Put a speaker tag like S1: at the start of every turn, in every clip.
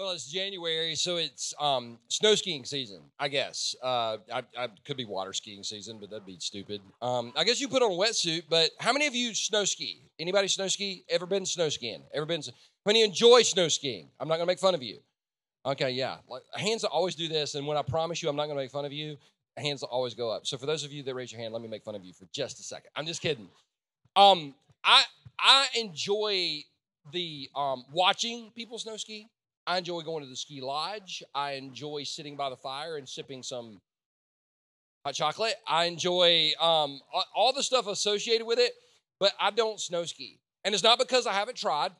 S1: Well, it's January, so it's um, snow skiing season, I guess. Uh, I, I could be water skiing season, but that'd be stupid. Um, I guess you put on a wetsuit, but how many of you snow ski? Anybody snow ski? Ever been snow skiing? Ever been? How many enjoy snow skiing? I'm not gonna make fun of you. Okay, yeah. Like, hands always do this, and when I promise you I'm not gonna make fun of you, hands always go up. So for those of you that raise your hand, let me make fun of you for just a second. I'm just kidding. Um, I I enjoy the um, watching people snow ski. I enjoy going to the ski lodge. I enjoy sitting by the fire and sipping some hot chocolate. I enjoy um, all the stuff associated with it, but I don't snow ski. And it's not because I haven't tried,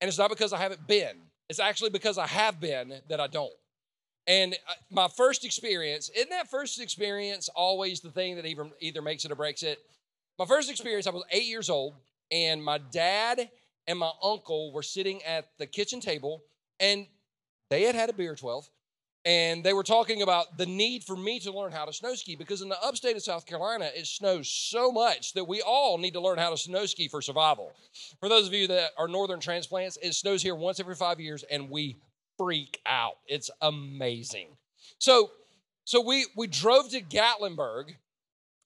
S1: and it's not because I haven't been. It's actually because I have been that I don't. And uh, my first experience, isn't that first experience always the thing that either, either makes it or breaks it? My first experience, I was eight years old, and my dad and my uncle were sitting at the kitchen table and they had had a beer 12 and they were talking about the need for me to learn how to snow ski because in the upstate of South Carolina, it snows so much that we all need to learn how to snow ski for survival. For those of you that are northern transplants, it snows here once every five years and we freak out. It's amazing. So, so we we drove to Gatlinburg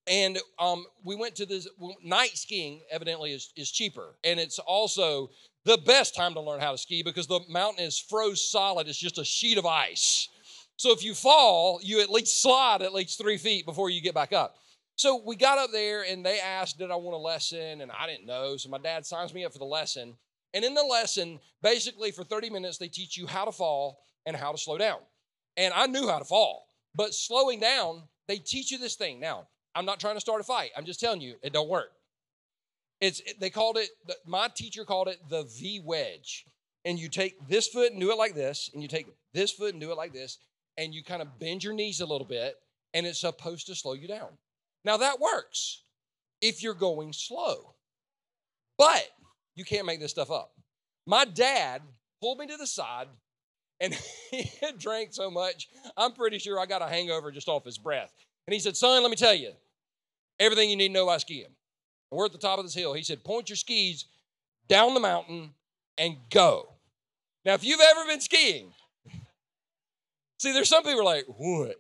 S1: and um, we went to this night skiing evidently is, is cheaper and it's also the best time to learn how to ski because the mountain is froze solid. It's just a sheet of ice. So if you fall, you at least slide at least three feet before you get back up. So we got up there and they asked, Did I want a lesson? And I didn't know. So my dad signs me up for the lesson. And in the lesson, basically for 30 minutes, they teach you how to fall and how to slow down. And I knew how to fall, but slowing down, they teach you this thing. Now, I'm not trying to start a fight. I'm just telling you, it don't work. It's they called it. My teacher called it the V wedge. And you take this foot and do it like this, and you take this foot and do it like this, and you kind of bend your knees a little bit, and it's supposed to slow you down. Now that works if you're going slow, but you can't make this stuff up. My dad pulled me to the side, and he had drank so much, I'm pretty sure I got a hangover just off his breath. And he said, Son, let me tell you everything you need to know about skiing. We're at the top of this hill. He said, Point your skis down the mountain and go. Now, if you've ever been skiing, see, there's some people like, What?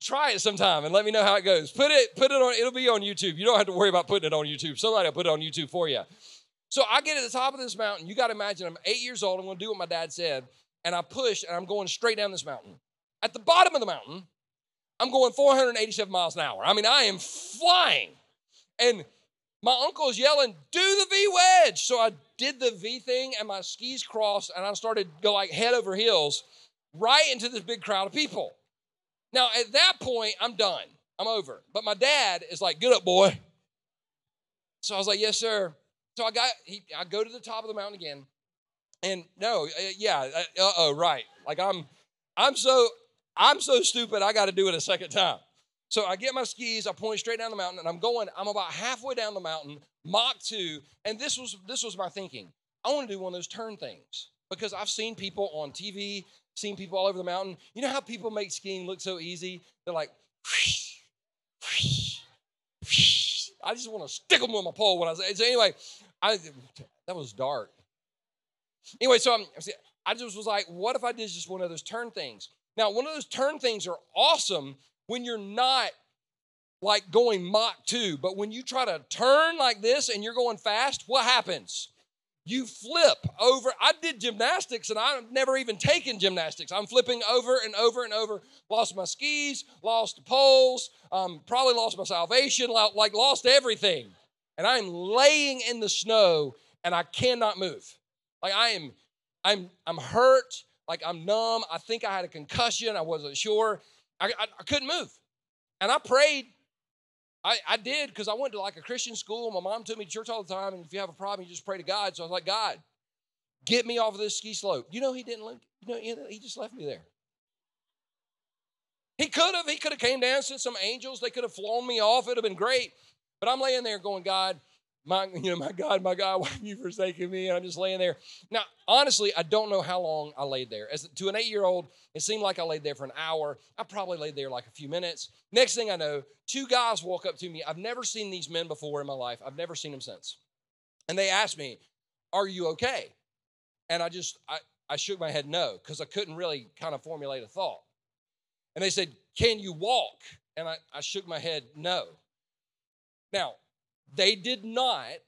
S1: Try it sometime and let me know how it goes. Put it, put it on, it'll be on YouTube. You don't have to worry about putting it on YouTube. Somebody will put it on YouTube for you. So I get at the top of this mountain. You got to imagine I'm eight years old. I'm going to do what my dad said. And I push and I'm going straight down this mountain. At the bottom of the mountain, I'm going 487 miles an hour. I mean, I am flying. And my uncle is yelling, do the V wedge. So I did the V thing and my skis crossed and I started go like head over heels right into this big crowd of people. Now at that point, I'm done. I'm over. But my dad is like, get up, boy. So I was like, yes, sir. So I got, he, I go to the top of the mountain again. And no, uh, yeah, uh oh, right. Like I'm, I'm so, I'm so stupid, I got to do it a second time. So I get my skis, I point straight down the mountain, and I'm going, I'm about halfway down the mountain, Mach 2, and this was this was my thinking. I want to do one of those turn things because I've seen people on TV, seen people all over the mountain. You know how people make skiing look so easy? They're like, whoosh, whoosh, whoosh. I just want to stick them with my pole when I say. So anyway, I that was dark. Anyway, so I'm, I just was like, what if I did just one of those turn things? Now, one of those turn things are awesome when you're not like going Mach 2, but when you try to turn like this and you're going fast, what happens? You flip over. I did gymnastics and I've never even taken gymnastics. I'm flipping over and over and over. Lost my skis, lost poles, um, probably lost my salvation, like lost everything. And I'm laying in the snow and I cannot move. Like I am, I'm, I'm hurt. Like I'm numb. I think I had a concussion. I wasn't sure. I, I, I couldn't move. And I prayed. I, I did because I went to like a Christian school. My mom took me to church all the time. And if you have a problem, you just pray to God. So I was like, God, get me off of this ski slope. You know, he didn't look, you know, he just left me there. He could have. He could have came down, sent some angels. They could have flown me off. It would have been great. But I'm laying there going, God, my, you know, my God, my God, why have you forsaken me? And I'm just laying there. Now, honestly, I don't know how long I laid there. As to an eight-year-old, it seemed like I laid there for an hour. I probably laid there like a few minutes. Next thing I know, two guys walk up to me. I've never seen these men before in my life. I've never seen them since. And they asked me, "Are you okay?" And I just, I, I shook my head no, because I couldn't really kind of formulate a thought. And they said, Can you walk? And I, I shook my head no. Now, they did not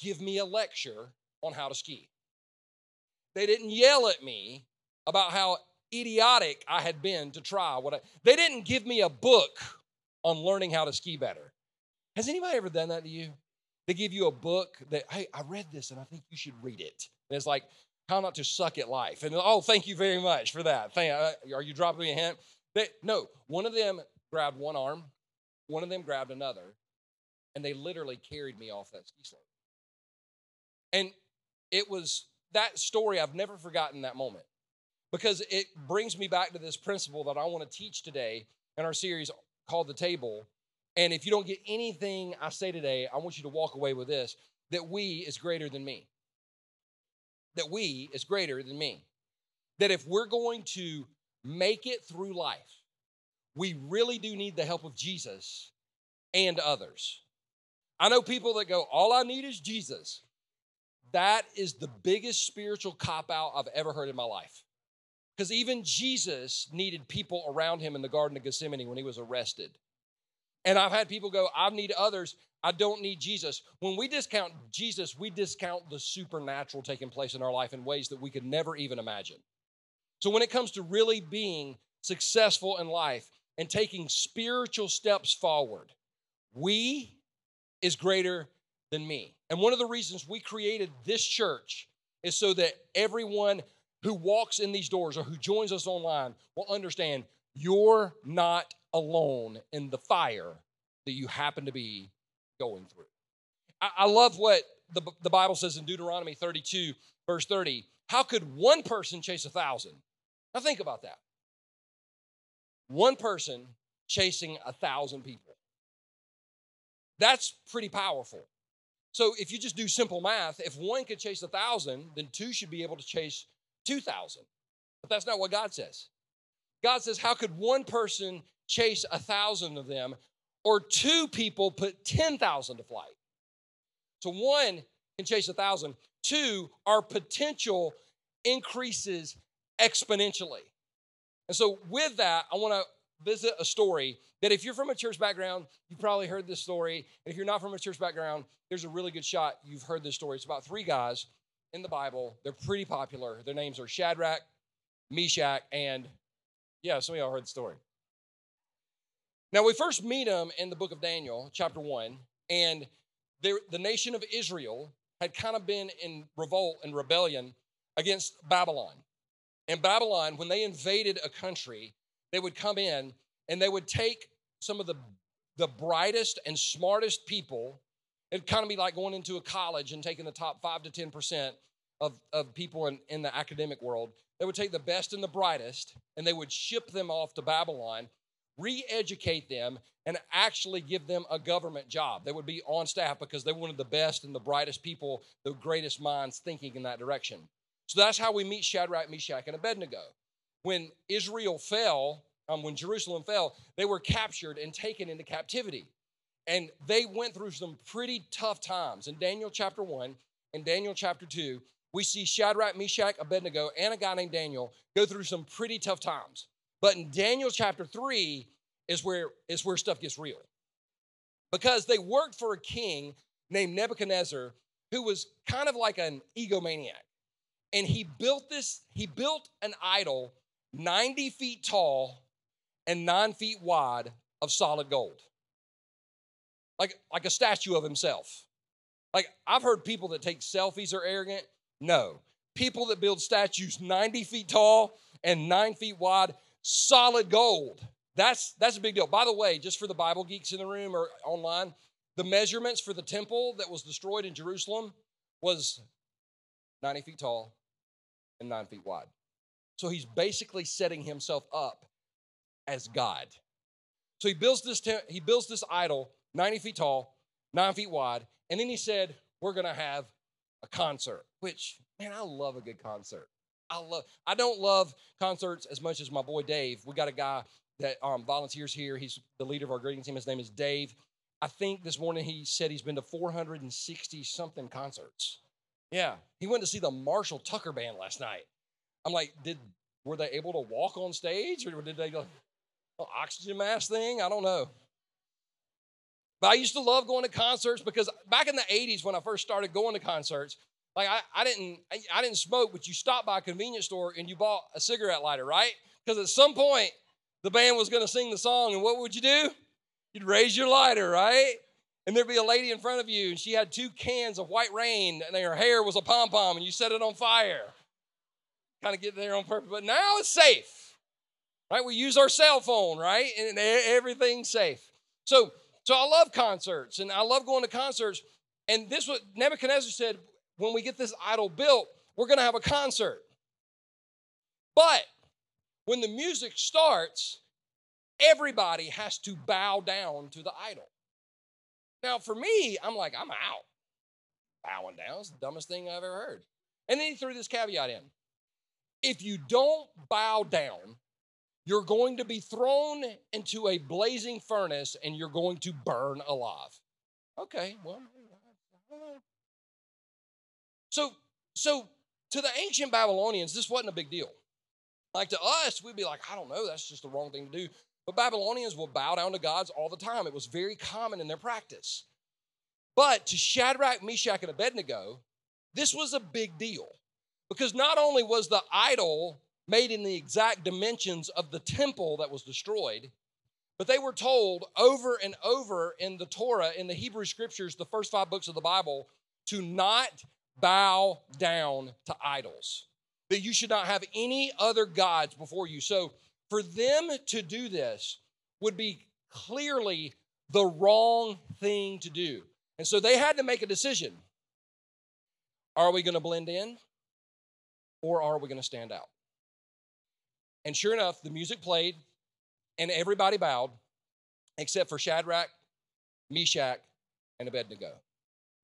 S1: give me a lecture on how to ski. They didn't yell at me about how idiotic I had been to try what I, they didn't give me a book on learning how to ski better. Has anybody ever done that to you? They give you a book that, hey, I read this and I think you should read it. And it's like, how not to suck at life. And oh, thank you very much for that. Thank, uh, are you dropping me a hint? They, no, one of them grabbed one arm, one of them grabbed another, and they literally carried me off that ski slope. And it was that story, I've never forgotten that moment because it brings me back to this principle that I want to teach today in our series called The Table. And if you don't get anything I say today, I want you to walk away with this that we is greater than me. That we is greater than me. That if we're going to make it through life, we really do need the help of Jesus and others. I know people that go, All I need is Jesus. That is the biggest spiritual cop out I've ever heard in my life. Because even Jesus needed people around him in the Garden of Gethsemane when he was arrested. And I've had people go, I need others. I don't need Jesus. When we discount Jesus, we discount the supernatural taking place in our life in ways that we could never even imagine. So when it comes to really being successful in life and taking spiritual steps forward, we is greater than me. And one of the reasons we created this church is so that everyone who walks in these doors or who joins us online will understand you're not alone in the fire that you happen to be going through. I, love what the, the Bible says in Deuteronomy 32, verse 30. How could one person chase a thousand? Now think about that. One person chasing a thousand people. That's pretty powerful. So if you just do simple math, if one could chase a thousand, then two should be able to chase 2,000. But that's not what God says. God says, How could one person chase a thousand of them, or two people put 10,000 to flight? So one can chase a thousand, two, our potential increases exponentially. And so, with that, I want to visit a story that if you're from a church background, you probably heard this story. And if you're not from a church background, there's a really good shot you've heard this story. It's about three guys in the Bible. They're pretty popular. Their names are Shadrach, Meshach, and yeah, some of y'all heard the story. Now, we first meet them in the book of Daniel, chapter 1, and the nation of Israel had kind of been in revolt and rebellion against Babylon. And Babylon, when they invaded a country, they would come in and they would take some of the, the brightest and smartest people It'd kind of be like going into a college and taking the top five to 10% of, of people in, in the academic world. They would take the best and the brightest and they would ship them off to Babylon, re educate them, and actually give them a government job. They would be on staff because they wanted the best and the brightest people, the greatest minds thinking in that direction. So that's how we meet Shadrach, Meshach, and Abednego. When Israel fell, um, when Jerusalem fell, they were captured and taken into captivity. And they went through some pretty tough times. In Daniel chapter 1 and Daniel chapter 2, we see Shadrach, Meshach, Abednego, and a guy named Daniel go through some pretty tough times. But in Daniel chapter 3 is where, is where stuff gets real. Because they worked for a king named Nebuchadnezzar who was kind of like an egomaniac. And he built this, he built an idol 90 feet tall and nine feet wide of solid gold like, like a statue of himself. Like, I've heard people that take selfies are arrogant. No. People that build statues 90 feet tall and nine feet wide, solid gold. That's, that's a big deal. By the way, just for the Bible geeks in the room or online, the measurements for the temple that was destroyed in Jerusalem was 90 feet tall and nine feet wide. So he's basically setting himself up as God. So he builds this, te- he builds this idol 90 feet tall, nine feet wide. And then he said, We're to have a concert, which, man, I love a good concert. I love, I don't love concerts as much as my boy Dave. We got a guy that um, volunteers here. He's the leader of our greeting team. His name is Dave. I think this morning he said he's been to 460 something concerts. Yeah, he went to see the Marshall Tucker Band last night. I'm like, did were they able to walk on stage or did they go oh, oxygen mask thing? I don't know. But I used to love going to concerts because back in the 80s when I first started going to concerts, like I, I didn't I, I didn't smoke, but you stopped by a convenience store and you bought a cigarette lighter, right? Because at some point the band was going to sing the song, and what would you do? You'd raise your lighter, right? And there'd be a lady in front of you, and she had two cans of white rain, and her hair was a pom pom, and you set it on fire. Kind of get there on purpose, but now it's safe, right? We use our cell phone, right? And everything's safe. So, so I love concerts, and I love going to concerts. And this what Nebuchadnezzar said: when we get this idol built, we're going to have a concert. But when the music starts, everybody has to bow down to the idol. Now, for me, I'm like, I'm out. Bowing down is the dumbest thing I've ever heard. And then he threw this caveat in if you don't bow down, you're going to be thrown into a blazing furnace and you're going to burn alive. Okay, well, so so to the ancient Babylonians, this wasn't a big deal. Like to us, we'd be like, I don't know, that's just the wrong thing to do. But Babylonians will bow down to gods all the time. It was very common in their practice. But to Shadrach, Meshach, and Abednego, this was a big deal. Because not only was the idol made in the exact dimensions of the temple that was destroyed, but they were told over and over in the Torah, in the Hebrew scriptures, the first five books of the Bible, to not bow down to idols that you should not have any other gods before you. So for them to do this would be clearly the wrong thing to do. And so they had to make a decision. Are we going to blend in or are we going to stand out? And sure enough, the music played and everybody bowed except for Shadrach, Meshach, and Abednego.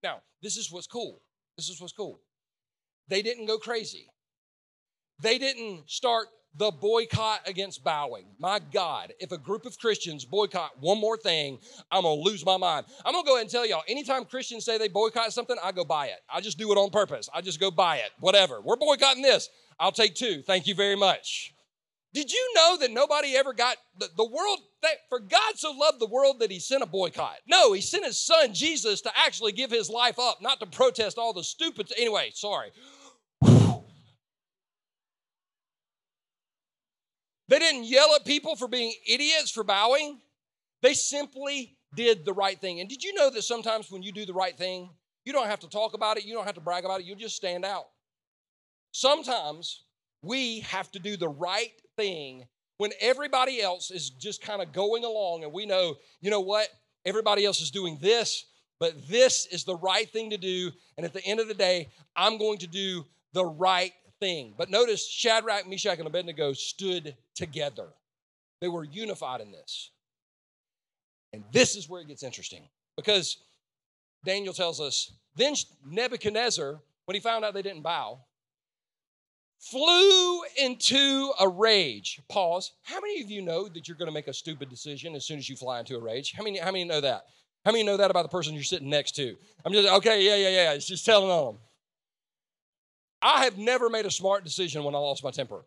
S1: Now, this is what's cool. This is what's cool. They didn't go crazy. They didn't start the boycott against bowing. My God, if a group of Christians boycott one more thing, I'm gonna lose my mind. I'm gonna go ahead and tell y'all anytime Christians say they boycott something, I go buy it. I just do it on purpose. I just go buy it, whatever. We're boycotting this. I'll take two. Thank you very much. Did you know that nobody ever got the, the world? That, for God so loved the world that he sent a boycott. No, he sent his son Jesus to actually give his life up, not to protest all the stupid. Anyway, sorry. They didn't yell at people for being idiots for bowing. They simply did the right thing. And did you know that sometimes when you do the right thing, you don't have to talk about it, you don't have to brag about it, you just stand out. Sometimes we have to do the right thing when everybody else is just kind of going along and we know, you know what, everybody else is doing this, but this is the right thing to do. And at the end of the day, I'm going to do the right thing. But notice Shadrach, Meshach, and Abednego stood together. They were unified in this. And this is where it gets interesting because Daniel tells us then Nebuchadnezzar, when he found out they didn't bow, flew into a rage. Pause. How many of you know that you're going to make a stupid decision as soon as you fly into a rage? How many, how many know that? How many know that about the person you're sitting next to? I'm just, okay, yeah, yeah, yeah. It's just telling on them. I have never made a smart decision when I lost my temper.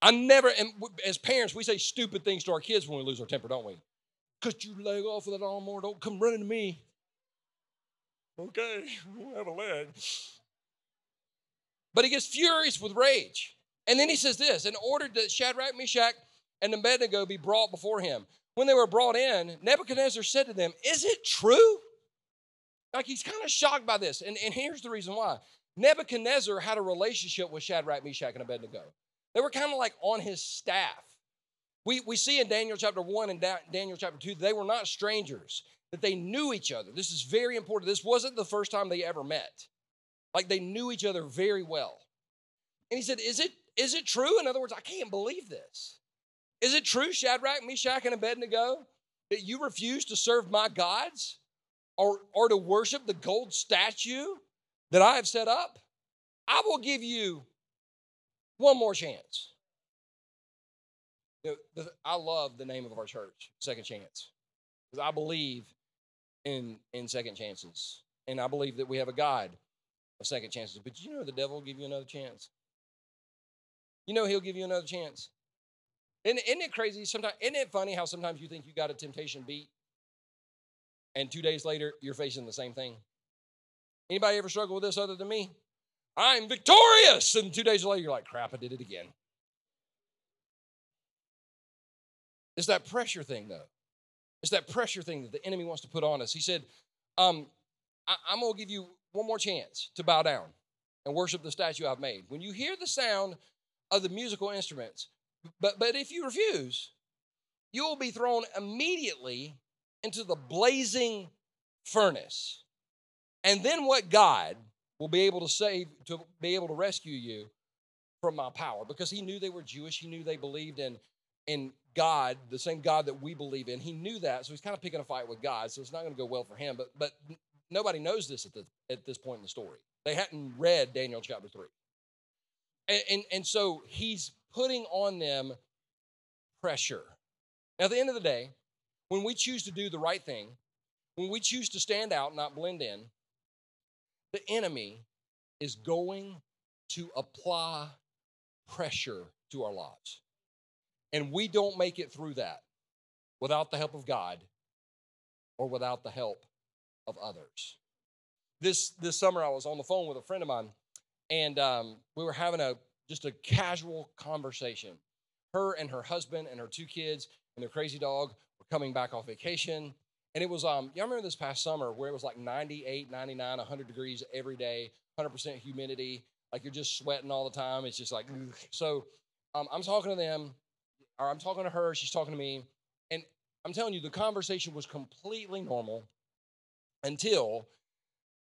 S1: I never, and as parents, we say stupid things to our kids when we lose our temper, don't we? Cut your leg off of that lawnmower. Don't come running to me. Okay, we have a leg. But he gets furious with rage. And then he says this in order that Shadrach, Meshach, and Abednego be brought before him. When they were brought in, Nebuchadnezzar said to them, Is it true? Like he's kind of shocked by this. And, and here's the reason why Nebuchadnezzar had a relationship with Shadrach, Meshach, and Abednego. They were kind of like on his staff. We, we see in Daniel chapter 1 and Daniel chapter 2, they were not strangers, that they knew each other. This is very important. This wasn't the first time they ever met. Like they knew each other very well. And he said, Is it, is it true? In other words, I can't believe this. Is it true, Shadrach, Meshach, and Abednego, that you refuse to serve my gods or, or to worship the gold statue that I have set up? I will give you one more chance. The, I love the name of our church, Second Chance, because I believe in in second chances, and I believe that we have a God of second chances. But you know, the devil will give you another chance. you know he'll give you another chance. Isn't, isn't it crazy? Sometimes isn't it funny how sometimes you think you got a temptation beat, and two days later you're facing the same thing. Anybody ever struggle with this other than me? I'm victorious, and two days later you're like, crap, I did it again. It's that pressure thing, though. It's that pressure thing that the enemy wants to put on us. He said, um, I, I'm going to give you one more chance to bow down and worship the statue I've made. When you hear the sound of the musical instruments, but, but if you refuse, you will be thrown immediately into the blazing furnace. And then what God will be able to save, to be able to rescue you from my power. Because he knew they were Jewish, he knew they believed in, in God, the same God that we believe in. He knew that, so he's kind of picking a fight with God. So it's not going to go well for him. But but nobody knows this at, the, at this point in the story. They hadn't read Daniel chapter 3. And, and, and so he's putting on them pressure. Now, at the end of the day, when we choose to do the right thing, when we choose to stand out, not blend in, the enemy is going to apply pressure to our lives. And we don't make it through that without the help of God or without the help of others. This this summer, I was on the phone with a friend of mine, and um, we were having a just a casual conversation. Her and her husband and her two kids and their crazy dog were coming back off vacation. And it was, um, y'all remember this past summer where it was like 98, 99, 100 degrees every day, 100% humidity, like you're just sweating all the time. It's just like, ugh. so um, I'm talking to them, or I'm talking to her, she's talking to me, and I'm telling you, the conversation was completely normal until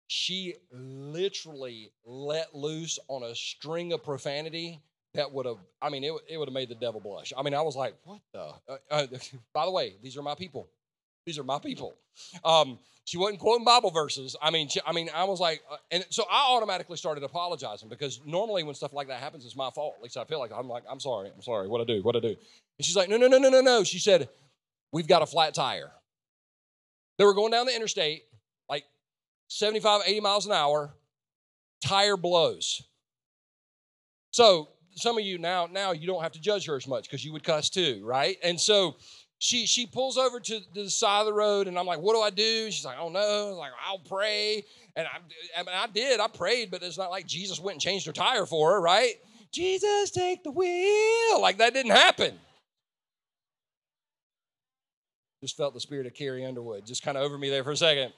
S1: she literally let loose on a string of profanity that would have i mean it, it would have made the devil blush i mean i was like what the uh, uh, by the way these are my people these are my people. Um, she wasn't quoting bible verses. I mean she, i mean i was like uh, and so i automatically started apologizing because normally when stuff like that happens it's my fault. At least i feel like i'm like i'm sorry i'm sorry what i do what i do. And she's like no no no no no no. She said we've got a flat tire. They were going down the interstate like 75, 80 miles an hour, tire blows. So some of you now, now you don't have to judge her as much because you would cuss too, right? And so she she pulls over to, the side of the road, and I'm like, "What do I do?" She's like, "Oh no!" like, "I'll pray," and I, I mean, I did. I prayed, but it's not like Jesus went and changed her tire for her, right? Jesus, take the wheel. Like that didn't happen. Just felt the spirit of Carrie Underwood just kind of over me there for a second.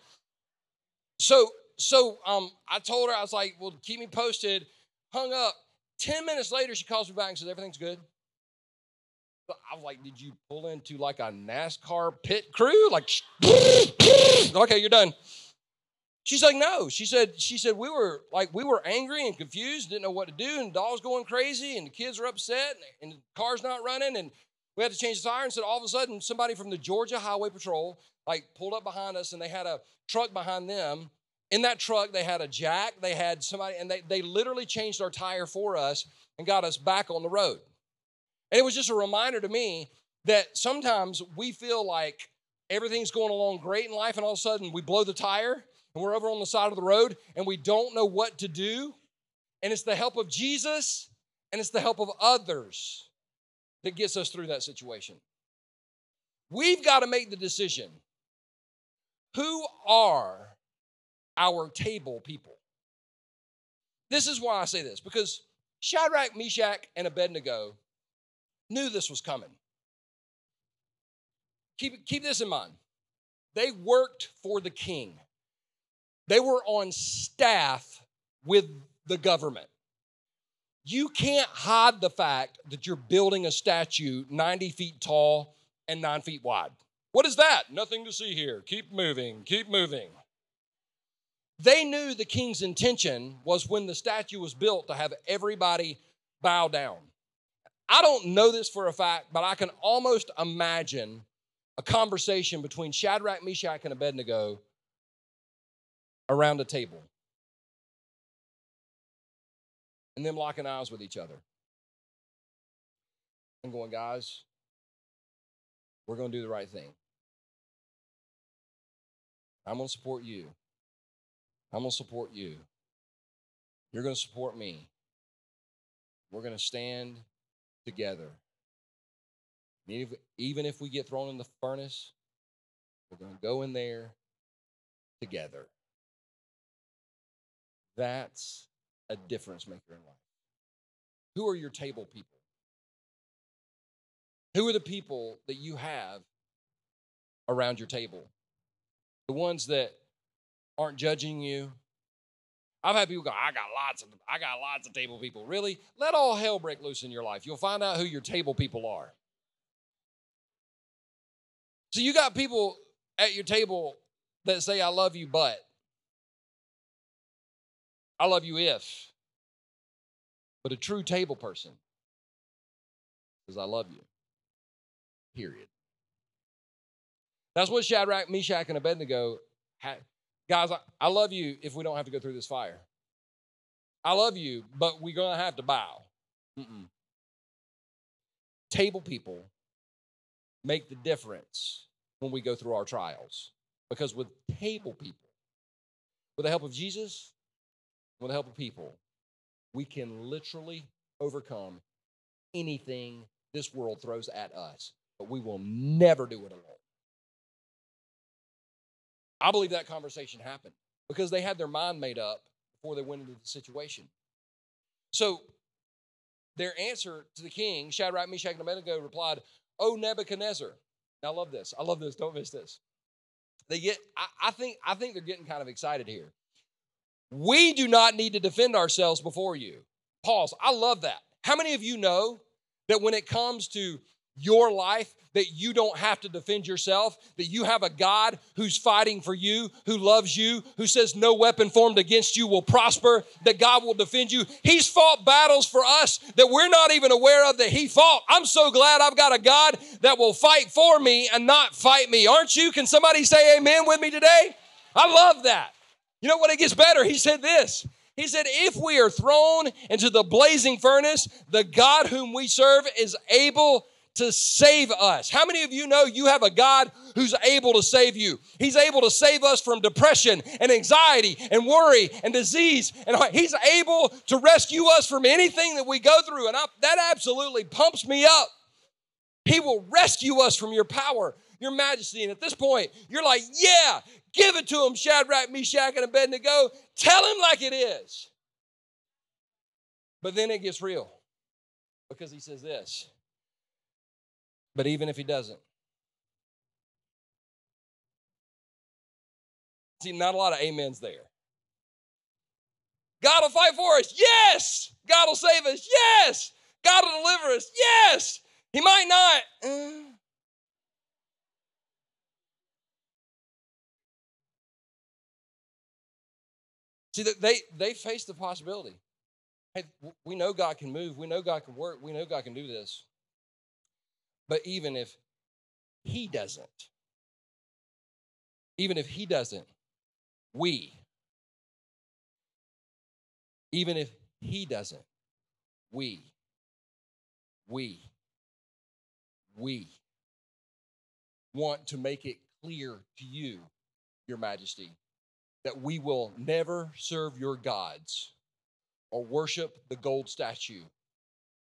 S1: So, so um, I told her, I was like, well, keep me posted. Hung up. 10 minutes later, she calls me back and says, everything's good. I was like, did you pull into like a NASCAR pit crew? Like, okay, you're done. She's like, no. She said, she said, we were like, we were angry and confused, didn't know what to do, and dog's going crazy, and the kids are upset, and, and the car's not running, and we had to change the tire. And said, all of a sudden, somebody from the Georgia Highway Patrol like pulled up behind us, and they had a truck behind them. In that truck, they had a jack, they had somebody, and they, they literally changed our tire for us and got us back on the road. And it was just a reminder to me that sometimes we feel like everything's going along great in life, and all of a sudden we blow the tire and we're over on the side of the road and we don't know what to do. And it's the help of Jesus and it's the help of others that gets us through that situation. We've got to make the decision who are our table people? This is why I say this because Shadrach, Meshach, and Abednego knew this was coming. Keep, keep this in mind. They worked for the king, they were on staff with the government. You can't hide the fact that you're building a statue 90 feet tall and nine feet wide. What is that? Nothing to see here. Keep moving, keep moving. They knew the king's intention was when the statue was built to have everybody bow down. I don't know this for a fact, but I can almost imagine a conversation between Shadrach, Meshach, and Abednego around a table and them locking eyes with each other and going, guys, we're going to do the right thing. I'm going to support you. I'm going to support you. You're going to support me. We're going to stand together. Even if, even if we get thrown in the furnace, we're going to go in there together. That's a difference maker in life. Who are your table people? Who are the people that you have around your table? The ones that aren't judging you. I've had people go, I got lots of I got lots of table people. Really? Let all hell break loose in your life. You'll find out who your table people are. So you got people at your table that say, I love you, but I love you if. But a true table person says, I love you. Period. That's what Shadrach, Meshach, and Abednego had. Guys, I, love you if we don't have to go through this fire. I love you, but we're going to have to bow. Mm-mm. Table people make the difference when we go through our trials. Because with table people, with the help of Jesus, with the help of people, we can literally overcome anything this world throws at us, but we will never do it alone. I believe that conversation happened because they had their mind made up before they went into the situation. So their answer to the king, Shadrach, Meshach, and Abednego, replied, "O Nebuchadnezzar." Now, I love this. I love this. Don't miss this. They get. I, I think. I think they're getting kind of excited here. We do not need to defend ourselves before you. Pause. I love that. How many of you know that when it comes to your life, that you don't have to defend yourself, that you have a God who's fighting for you, who loves you, who says no weapon formed against you will prosper, that God will defend you. He's fought battles for us that we're not even aware of that He fought. I'm so glad I've got a God that will fight for me and not fight me. Aren't you? Can somebody say amen with me today? I love that. You know what? It gets better. He said this. He said, If we are thrown into the blazing furnace, the God whom we serve is able to save us. How many of you know you have a God who's able to save you? He's able to save us from depression and anxiety and worry and disease. And He's able to rescue us from anything that we go through. And I, that absolutely pumps me up. He will rescue us from your power, your majesty. And at this point, you're like, yeah, give it to him, Shadrach, Meshach, and Abednego. Tell him like it is. But then it gets real because he says this but even if he doesn't, see, not a lot of amens there. God will fight for us. Yes. God will save us. Yes. God will deliver us. Yes. He might not. Uh. See, they, they face the possibility. Hey, we know God can move. We know God can work. We know God can do this. But even if he doesn't, even if he doesn't, we, even if he doesn't, we, we, we want to make it clear to you, Your Majesty, that we will never serve your gods or worship the gold statue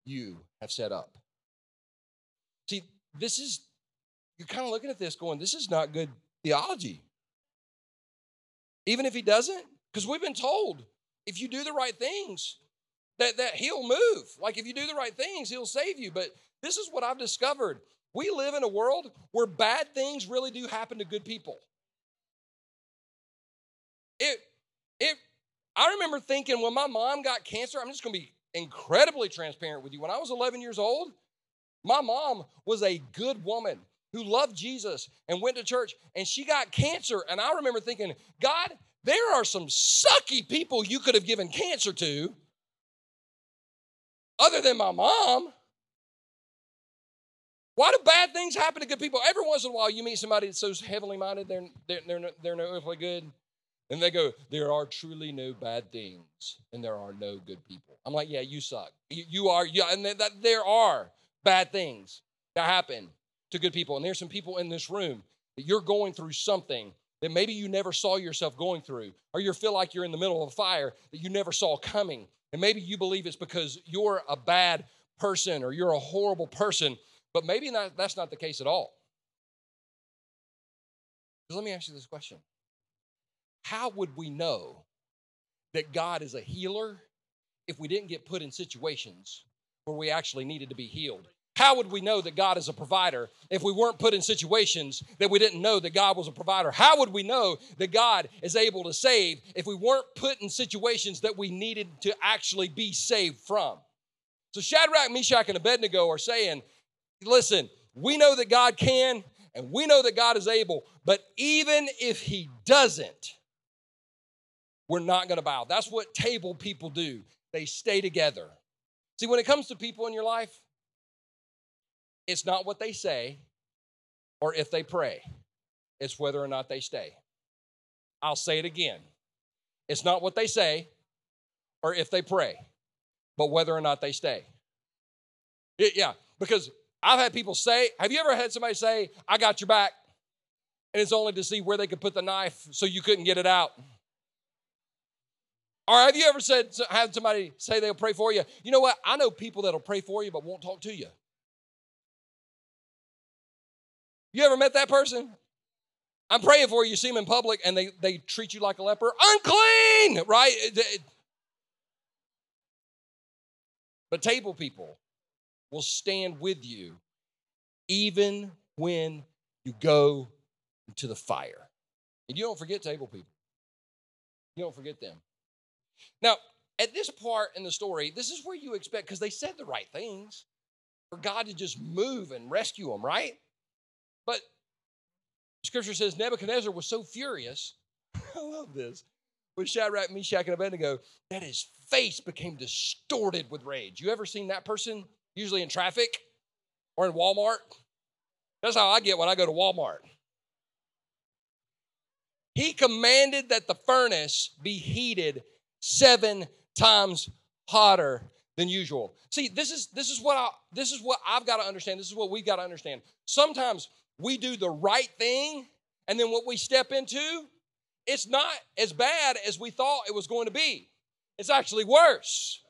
S1: you have set up. This is, you're kind of looking at this going, this is not good theology. Even if he doesn't, because we've been told if you do the right things, that, that he'll move. Like if you do the right things, he'll save you. But this is what I've discovered. We live in a world where bad things really do happen to good people. It, it, I remember thinking when my mom got cancer, I'm just gonna be incredibly transparent with you. When I was 11 years old, my mom was a good woman who loved Jesus and went to church, and she got cancer. And I remember thinking, God, there are some sucky people you could have given cancer to other than my mom. Why do bad things happen to good people? Every once in a while, you meet somebody that's so heavenly minded, they're, they're, they're, no, they're no earthly good. And they go, There are truly no bad things, and there are no good people. I'm like, Yeah, you suck. You, you are, yeah, and that, there are bad things that happen to good people. And there's some people in this room that you're going through something that maybe you never saw yourself going through, or you feel like you're in the middle of a fire that you never saw coming. And maybe you believe it's because you're a bad person or you're a horrible person. But maybe not, that's not the case at all. let me ask you this question How would we know that God is a healer if we didn't get put in situations where we actually needed to be healed? How would we know that God is a provider if we weren't put in situations that we didn't know that God was a provider? How would we know that God is able to save if we weren't put in situations that we needed to actually be saved from? So Shadrach, Meshach, and Abednego are saying, listen, we know that God can and we know that God is able, but even if He doesn't, we're not going to bow. That's what table people do. They stay together. See, when it comes to people in your life, it's not what they say or if they pray, it's whether or not they stay. I'll say it again. It's not what they say or if they pray, but whether or not they stay. It, yeah, because I've had people say, have you ever had somebody say, I got your back? And it's only to see where they could put the knife so you couldn't get it out. Or have you ever said, had somebody say they'll pray for you? You know what? I know people that'll pray for you but won't talk to you. You ever met that person? I'm praying for you. You see them in public and they, they treat you like a leper. Unclean, right? But table people will stand with you even when you go into the fire. And you don't forget table people. You don't forget them. Now, at this part in the story, this is where you expect, because they said the right things, for God to just move and rescue them, right? But scripture says Nebuchadnezzar was so furious. I love this. With Shadrach, Meshach, and Abednego, that his face became distorted with rage. You ever seen that person? Usually in traffic or in Walmart. That's how I get when I go to Walmart. He commanded that the furnace be heated seven times hotter than usual. See, this is this is what I this is what I've got to understand. This is what we've got to understand. Sometimes we do the right thing, and then what we step into, it's not as bad as we thought it was going to be. It's actually worse.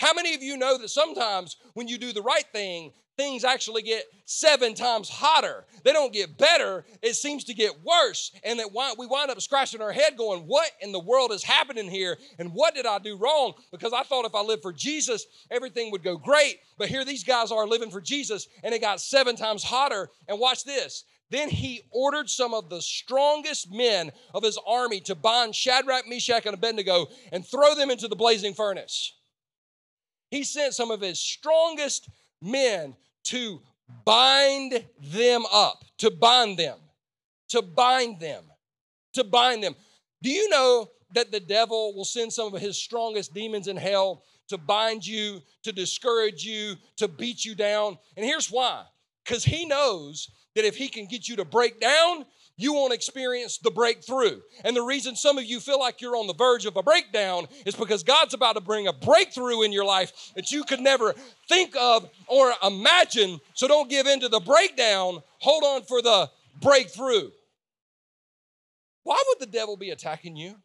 S1: How many of you know that sometimes when you do the right thing, things actually get seven times hotter. They don't get better, it seems to get worse. And that we wind up scratching our head going, What in the world is happening here? And what did I do wrong? Because I thought if I lived for Jesus, everything would go great. But here these guys are living for Jesus, and it got seven times hotter. And watch this. Then he ordered some of the strongest men of his army to bind Shadrach, Meshach, and Abednego and throw them into the blazing furnace. He sent some of his strongest men to bind them up, to bind them, to bind them, to bind them. Do you know that the devil will send some of his strongest demons in hell to bind you, to discourage you, to beat you down? And here's why because he knows that if he can get you to break down, you won't experience the breakthrough. And the reason some of you feel like you're on the verge of a breakdown is because God's about to bring a breakthrough in your life that you could never think of or imagine. So don't give in to the breakdown, hold on for the breakthrough. Why would the devil be attacking you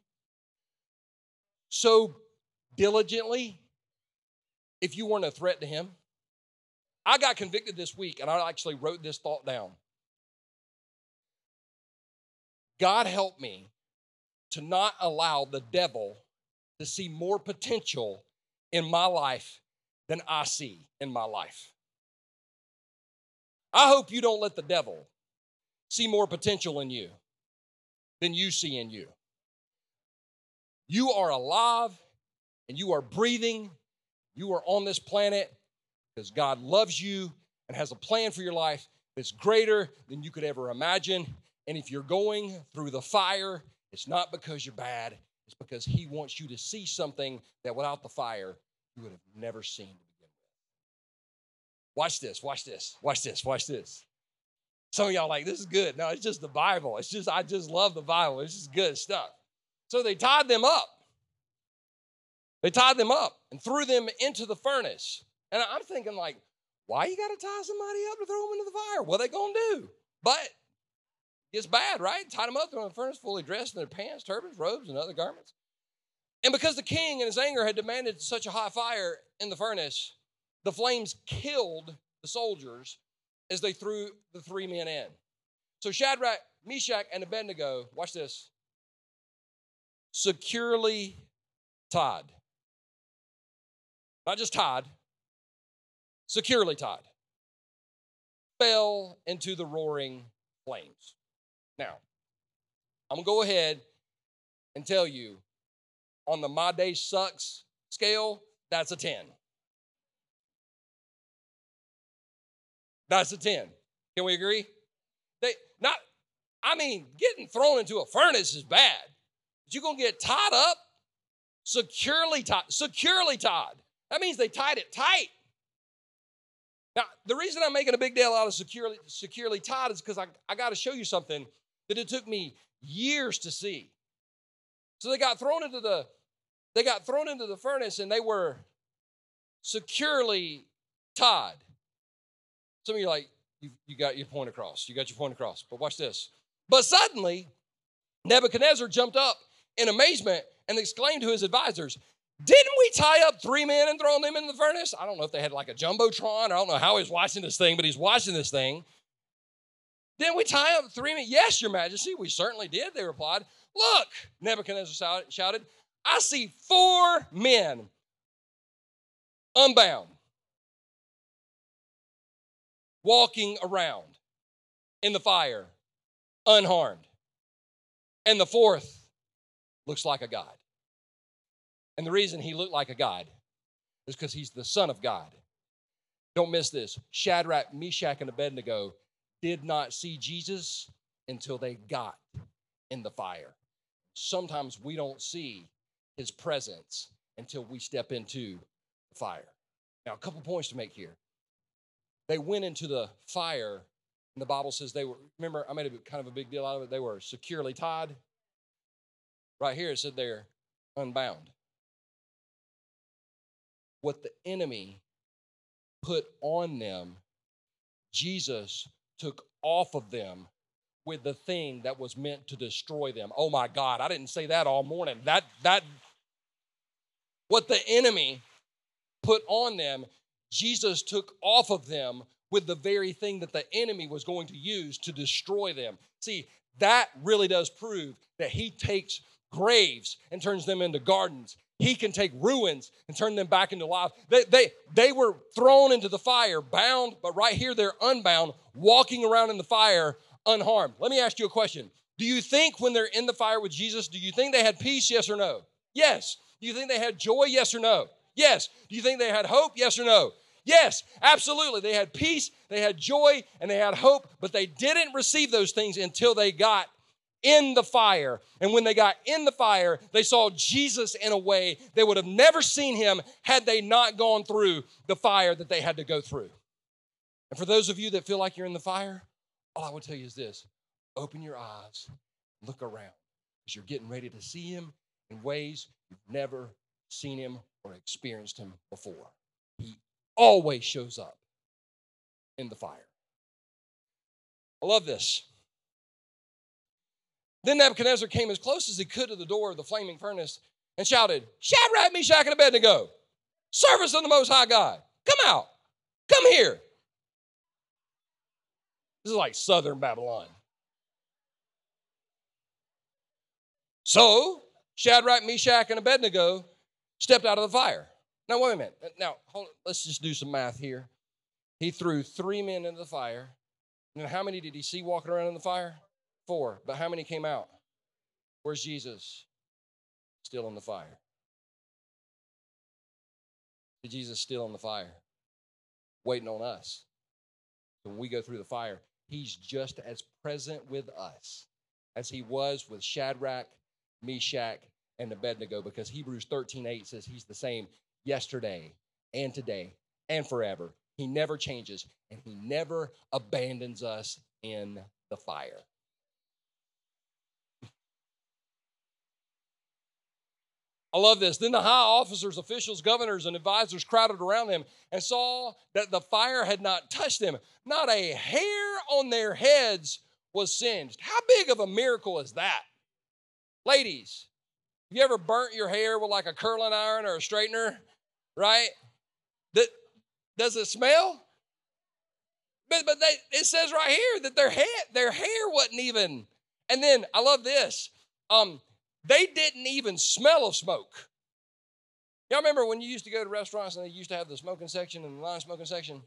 S1: so diligently if you weren't a threat to him? I got convicted this week and I actually wrote this thought down. God help me to not allow the devil to see more potential in my life than I see in my life. I hope you don't let the devil see more potential in you than you see in you. You are alive and you are breathing. You are on this planet because God loves you and has a plan for your life that's greater than you could ever imagine. And if you're going through the fire, it's not because you're bad, it's because He wants you to see something that without the fire, you would have never seen to begin with. Watch this, watch this, watch this, watch this. Some of y'all like, this is good. No, it's just the Bible. It's just, I just love the Bible. It's just good stuff. So they tied them up. They tied them up and threw them into the furnace. And I'm thinking, like, why you got to tie somebody up to throw them into the fire? What are they going to do? But gets bad, right? Tied them up, in the furnace, fully dressed in their pants, turbans, robes, and other garments. And because the king in his anger had demanded such a hot fire in the furnace, the flames killed the soldiers as they threw the three men in. So Shadrach, Meshach, and Abednego, watch this, securely tied. Not just tied, securely tied. Fell into the roaring flames. Now, I'm gonna go ahead and tell you on the my day sucks scale, that's a 10. That's a 10. Can we agree? They not, I mean, getting thrown into a furnace is bad. But you're gonna get tied up, securely tied, securely tied. That means they tied it tight. Now, the reason I'm making a big deal out of securely, securely tied is because I, I got to show you something that it took me years to see. So they got thrown into the they got thrown into the furnace and they were securely tied. Some of you like, you, you got your point across. You got your point across. But watch this. But suddenly, Nebuchadnezzar jumped up in amazement and exclaimed to his advisors, Didn't we tie up three men and throw them in the furnace? I don't know if they had like a jumbotron. I don't know how he's watching this thing, but he's watching this thing. Didn't we tie up three men? Yes, your majesty, we certainly did, they replied. Look, Nebuchadnezzar shouted, I see four men unbound, walking around in the fire, unharmed. And the fourth looks like a God. And the reason he looked like a God is because he's the Son of God. Don't miss this. Shadrach, Meshach, and Abednego did not see Jesus until they got in the fire. Sometimes we don't see his presence until we step into the fire. Now, a couple points to make here. They went into the fire, and the Bible says they were, remember, I made a kind of a big deal out of it. They were securely tied. Right here, it said they're unbound. What the enemy put on them, Jesus took off of them with the thing that was meant to destroy them. Oh my God, I didn't say that all morning. That that what the enemy put on them, Jesus took off of them with the very thing that the enemy was going to use to destroy them. See, that really does prove that he takes graves and turns them into gardens. He can take ruins and turn them back into life. They, they, they were thrown into the fire, bound, but right here they're unbound, walking around in the fire unharmed. Let me ask you a question. Do you think when they're in the fire with Jesus, do you think they had peace? Yes or no? Yes. Do you think they had joy? Yes or no? Yes. Do you think they had hope? Yes or no? Yes, absolutely. They had peace, they had joy, and they had hope, but they didn't receive those things until they got in the fire. And when they got in the fire, they saw Jesus in a way they would have never seen him had they not gone through the fire that they had to go through. And for those of you that feel like you're in the fire, all I would tell you is this open your eyes, look around, because you're getting ready to see him in ways you've never seen him or experienced him before. He always shows up in the fire. I love this. Then Nebuchadnezzar came as close as he could to the door of the flaming furnace and shouted, Shadrach, Meshach, and Abednego, service of the Most High God, come out, come here. This is like southern Babylon. So Shadrach, Meshach, and Abednego stepped out of the fire. Now, wait a minute. Now, hold, let's just do some math here. He threw three men into the fire. And how many did he see walking around in the fire? Four. But how many came out? Where's Jesus? Still in the fire. Jesus still in the fire, waiting on us. When we go through the fire, he's just as present with us as he was with Shadrach, Meshach, and Abednego because Hebrews 13 8 says he's the same yesterday and today and forever. He never changes and he never abandons us in the fire. I love this. Then the high officers, officials, governors, and advisors crowded around them and saw that the fire had not touched them. Not a hair on their heads was singed. How big of a miracle is that? Ladies, have you ever burnt your hair with like a curling iron or a straightener? Right? That Does it smell? But but they it says right here that their head their hair wasn't even. And then I love this. Um, they didn't even smell of smoke. Y'all remember when you used to go to restaurants and they used to have the smoking section and the non-smoking section?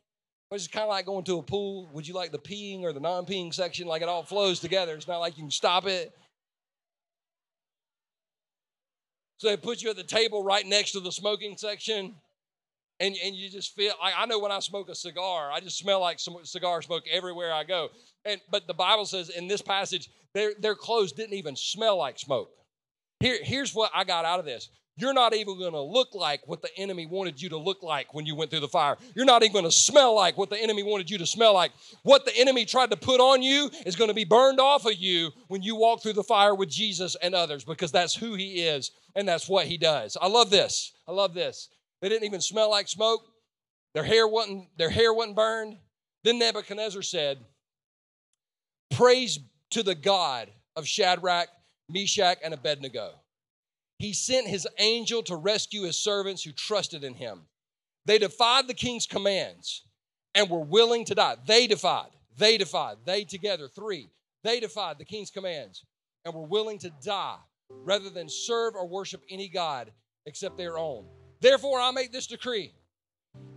S1: Which is kind of like going to a pool. Would you like the peeing or the non-peeing section? Like it all flows together. It's not like you can stop it. So they put you at the table right next to the smoking section. And, and you just feel like I know when I smoke a cigar, I just smell like cigar smoke everywhere I go. And but the Bible says in this passage, their, their clothes didn't even smell like smoke. Here, here's what I got out of this. You're not even going to look like what the enemy wanted you to look like when you went through the fire. You're not even going to smell like what the enemy wanted you to smell like. What the enemy tried to put on you is going to be burned off of you when you walk through the fire with Jesus and others because that's who he is and that's what he does. I love this. I love this. They didn't even smell like smoke. Their hair wasn't their hair wasn't burned. Then Nebuchadnezzar said, "Praise to the God of Shadrach, Meshach, and Abednego." He sent his angel to rescue his servants who trusted in him. They defied the king's commands and were willing to die. They defied, they defied, they together, three. They defied the king's commands and were willing to die rather than serve or worship any God except their own. Therefore, I make this decree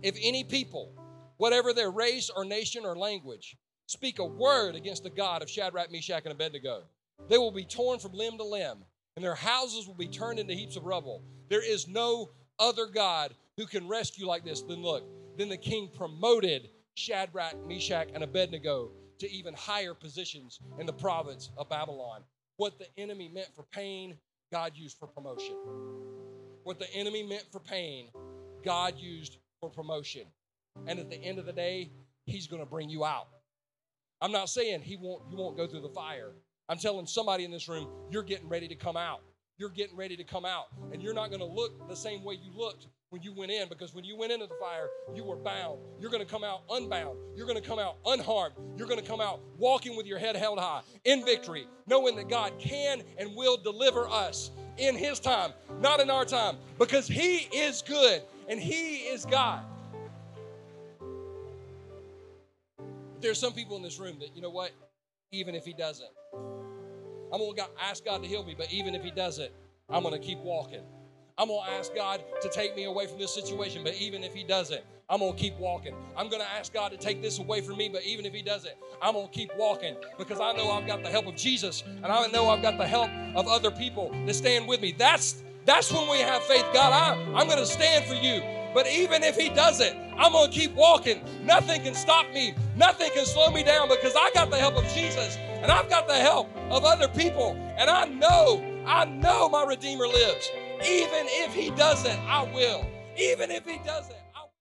S1: if any people, whatever their race or nation or language, speak a word against the God of Shadrach, Meshach, and Abednego, they will be torn from limb to limb and their houses will be turned into heaps of rubble. There is no other God who can rescue like this. Then look, then the king promoted Shadrach, Meshach, and Abednego to even higher positions in the province of Babylon. What the enemy meant for pain, God used for promotion. What the enemy meant for pain, God used for promotion. And at the end of the day, he's going to bring you out. I'm not saying he won't you won't go through the fire. I'm telling somebody in this room, you're getting ready to come out. You're getting ready to come out. And you're not going to look the same way you looked when you went in because when you went into the fire, you were bound. You're going to come out unbound. You're going to come out unharmed. You're going to come out walking with your head held high in victory, knowing that God can and will deliver us in His time, not in our time, because He is good and He is God. There's some people in this room that, you know what? Even if He doesn't, I'm going to ask God to heal me, but even if He doesn't, I'm going to keep walking. I'm going to ask God to take me away from this situation, but even if He doesn't, I'm going to keep walking. I'm going to ask God to take this away from me, but even if He doesn't, I'm going to keep walking because I know I've got the help of Jesus and I know I've got the help of other people that stand with me. That's that's when we have faith. God, I, I'm going to stand for you. But even if He doesn't, I'm going to keep walking. Nothing can stop me, nothing can slow me down because I got the help of Jesus and I've got the help of other people. And I know, I know my Redeemer lives. Even if he doesn't, I will. Even if he doesn't.